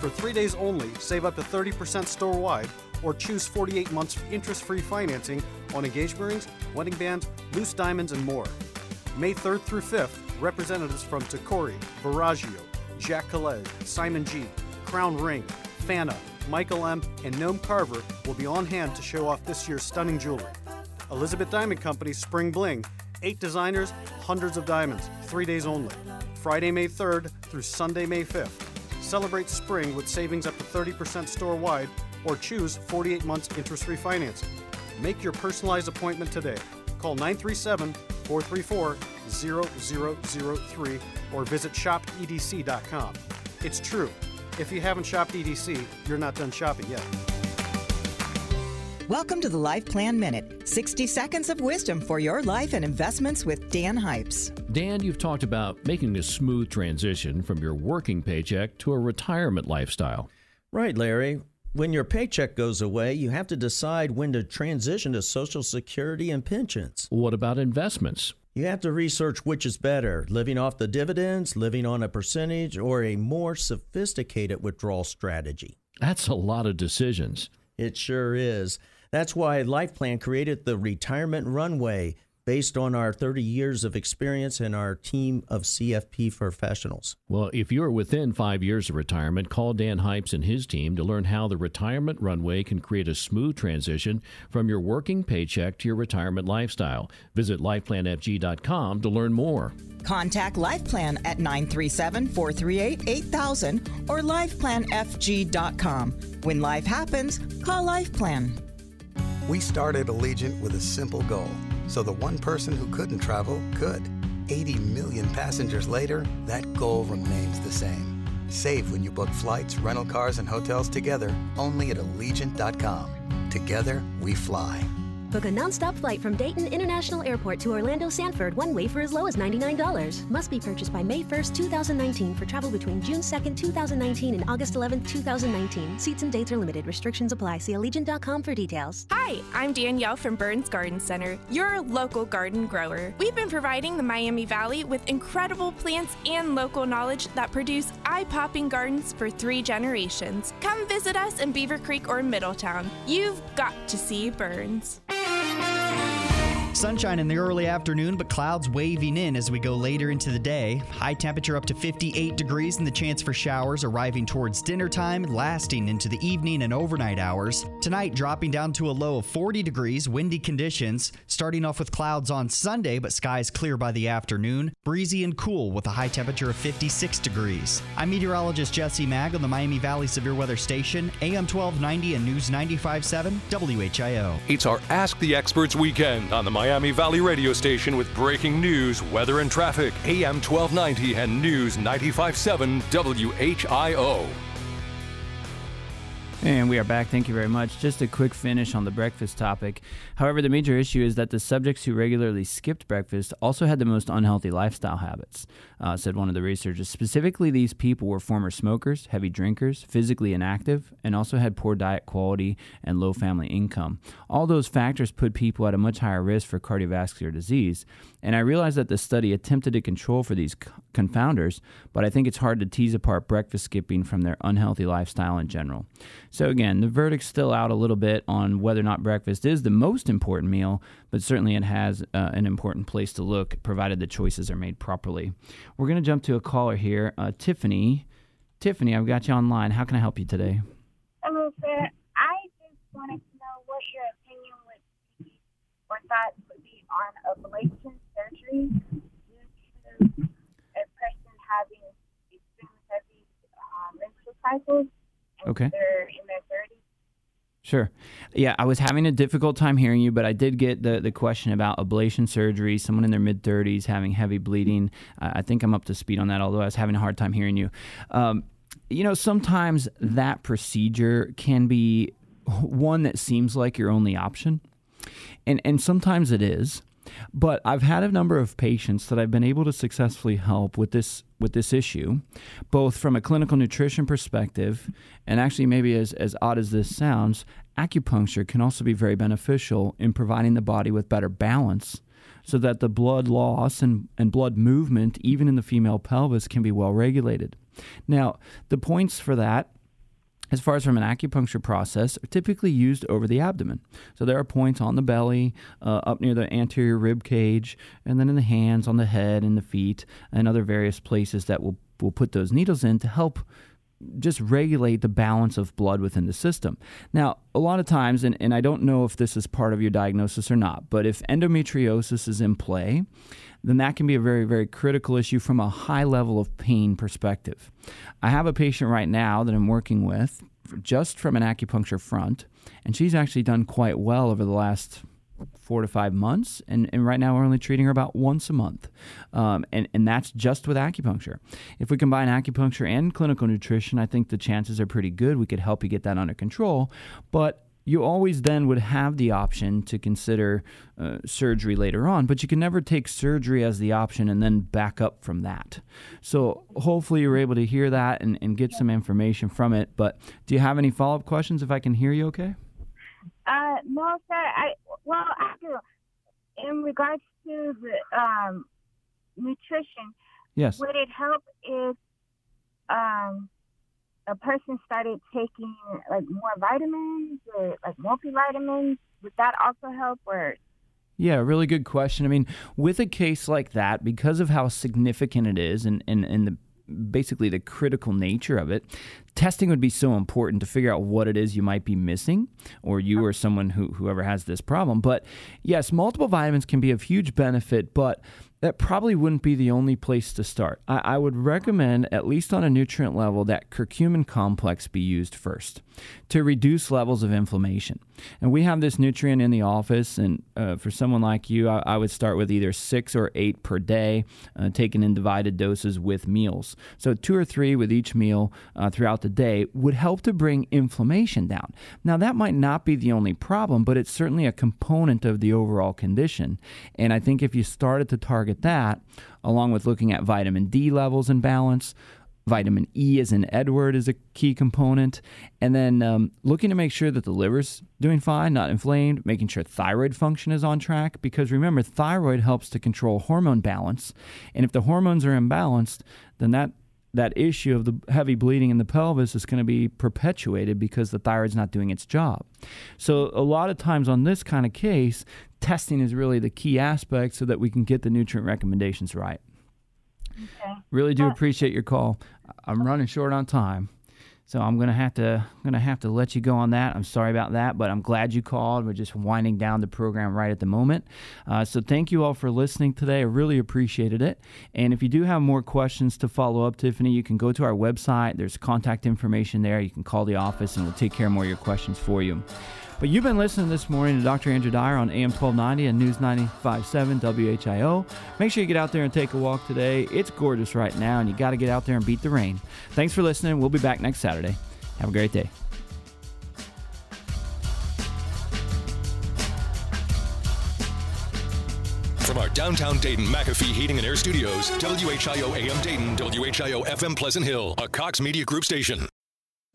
For three days only, save up to 30% store wide or choose 48 months interest free financing on engagement rings, wedding bands, loose diamonds, and more. May 3rd through 5th, representatives from Tacori, Verragio, Jack Kelége, Simon G, Crown Ring, Fana, Michael M., and Noam Carver will be on hand to show off this year's stunning jewelry. Elizabeth Diamond Company's Spring Bling, eight designers, hundreds of diamonds, three days only. Friday, May 3rd through Sunday, May 5th. Celebrate spring with savings up to 30% store wide or choose 48 months interest free financing. Make your personalized appointment today. Call 937 434 0003 or visit shopedc.com. It's true. If you haven't shopped EDC, you're not done shopping yet.
Welcome to the Life Plan Minute 60 seconds of wisdom for your life and investments with Dan Hypes.
Dan, you've talked about making a smooth transition from your working paycheck to a retirement lifestyle.
Right, Larry. When your paycheck goes away, you have to decide when to transition to Social Security and pensions.
What about investments?
You have to research which is better living off the dividends, living on a percentage, or a more sophisticated withdrawal strategy.
That's a lot of decisions.
It sure is. That's why LifePlan created the Retirement Runway based on our 30 years of experience and our team of CFP professionals.
Well, if you're within five years of retirement, call Dan Hypes and his team to learn how the retirement runway can create a smooth transition from your working paycheck to your retirement lifestyle. Visit lifeplanfg.com to learn more.
Contact LifePlan at 937 438 8000 or lifeplanfg.com. When life happens, call LifePlan.
We started Allegiant with a simple goal so the one person who couldn't travel could. 80 million passengers later, that goal remains the same. Save when you book flights, rental cars, and hotels together only at Allegiant.com. Together, we fly.
Book a nonstop flight from Dayton International Airport to Orlando Sanford one way for as low as $99. Must be purchased by May 1st, 2019 for travel between June 2nd, 2019 and August 11th, 2019. Seats and dates are limited. Restrictions apply. See Allegiant.com for details.
Hi, I'm Danielle from Burns Garden Center, your local garden grower. We've been providing the Miami Valley with incredible plants and local knowledge that produce eye-popping gardens for three generations. Come visit us in Beavercreek or Middletown. You've got to see Burns.
Sunshine in the early afternoon, but clouds waving in as we go later into the day. High temperature up to 58 degrees and the chance for showers arriving towards dinner time, lasting into the evening and overnight hours. Tonight dropping down to a low of 40 degrees, windy conditions. Starting off with clouds on Sunday, but skies clear by the afternoon. Breezy and cool with a high temperature of 56 degrees. I'm meteorologist Jesse Maag on the Miami Valley Severe Weather Station, AM 1290 and News 95.7 WHIO.
It's our Ask the Experts weekend on the Miami Valley radio station with breaking news, weather, and traffic. AM 1290 and News 95.7 WHIO.
And we are back. Thank you very much. Just a quick finish on the breakfast topic. However, the major issue is that the subjects who regularly skipped breakfast also had the most unhealthy lifestyle habits, uh, said one of the researchers. Specifically, these people were former smokers, heavy drinkers, physically inactive, and also had poor diet quality and low family income. All those factors put people at a much higher risk for cardiovascular disease. And I realize that the study attempted to control for these confounders, but I think it's hard to tease apart breakfast skipping from their unhealthy lifestyle in general. So, again, the verdict's still out a little bit on whether or not breakfast is the most important meal, but certainly it has uh, an important place to look, provided the choices are made properly. We're going to jump to a caller here, uh, Tiffany. Tiffany, I've got you online. How can I help you today?
Hello, sir. I just wanted to know what your opinion would be or thoughts would be on ablation surgery due to a person having extremely heavy uh, menstrual cycles. and
Okay.
They're in their 30s.
Sure. Yeah, I was having a difficult time hearing you, but I did get the, the question about ablation surgery, someone in their mid 30s having heavy bleeding. Uh, I think I'm up to speed on that, although I was having a hard time hearing you. Um, you know, sometimes that procedure can be one that seems like your only option, and, and sometimes it is. But I've had a number of patients that I've been able to successfully help with this with this issue, both from a clinical nutrition perspective, and actually maybe as, as odd as this sounds, acupuncture can also be very beneficial in providing the body with better balance so that the blood loss and, and blood movement, even in the female pelvis, can be well regulated. Now, the points for that as far as from an acupuncture process, are typically used over the abdomen. So there are points on the belly, uh, up near the anterior rib cage, and then in the hands, on the head, and the feet, and other various places that will will put those needles in to help just regulate the balance of blood within the system. Now, a lot of times, and, and I don't know if this is part of your diagnosis or not, but if endometriosis is in play, then that can be a very, very critical issue from a high level of pain perspective. I have a patient right now that I'm working with just from an acupuncture front, and she's actually done quite well over the last four to five months. And, and right now, we're only treating her about once a month. Um, and, and that's just with acupuncture. If we combine acupuncture and clinical nutrition, I think the chances are pretty good. We could help you get that under control. But you always then would have the option to consider uh, surgery later on, but you can never take surgery as the option and then back up from that. So hopefully you're able to hear that and, and get some information from it. But do you have any follow up questions if I can hear you okay?
Uh, no, sir. I well, I do. In regards to the um, nutrition,
Yes.
would it help if um, a person started taking like more vitamins or like multivitamins? Would that also help, or
Yeah, really good question. I mean, with a case like that, because of how significant it is and, and, and the basically the critical nature of it, testing would be so important to figure out what it is you might be missing, or you or someone who whoever has this problem. But yes, multiple vitamins can be of huge benefit, but that probably wouldn't be the only place to start. I, I would recommend, at least on a nutrient level, that curcumin complex be used first to reduce levels of inflammation. And we have this nutrient in the office, and uh, for someone like you, I, I would start with either six or eight per day, uh, taken in divided doses with meals. So two or three with each meal uh, throughout the day would help to bring inflammation down. Now, that might not be the only problem, but it's certainly a component of the overall condition. And I think if you started to target that, along with looking at vitamin D levels in balance, vitamin E as in Edward is a key component, and then um, looking to make sure that the liver's doing fine, not inflamed, making sure thyroid function is on track. Because remember, thyroid helps to control hormone balance, and if the hormones are imbalanced, then that that issue of the heavy bleeding in the pelvis is going to be perpetuated because the thyroid's not doing its job. So, a lot of times on this kind of case, testing is really the key aspect so that we can get the nutrient recommendations right. Really do appreciate your call. I'm running short on time. So I'm gonna have to gonna have to let you go on that. I'm sorry about that, but I'm glad you called. We're just winding down the program right at the moment. Uh, so thank you all for listening today. I really appreciated it. And if you do have more questions to follow up, Tiffany, you can go to our website. There's contact information there. You can call the office, and we'll take care of more of your questions for you. But you've been listening this morning to Dr. Andrew Dyer on AM 1290 and News 95.7 WHIO. Make sure you get out there and take a walk today. It's gorgeous right now, and you got to get out there and beat the rain. Thanks for listening. We'll be back next Saturday. Have a great day.
From our downtown Dayton McAfee Heating and Air Studios, WHIO AM Dayton, WHIO FM Pleasant Hill, a Cox Media Group station.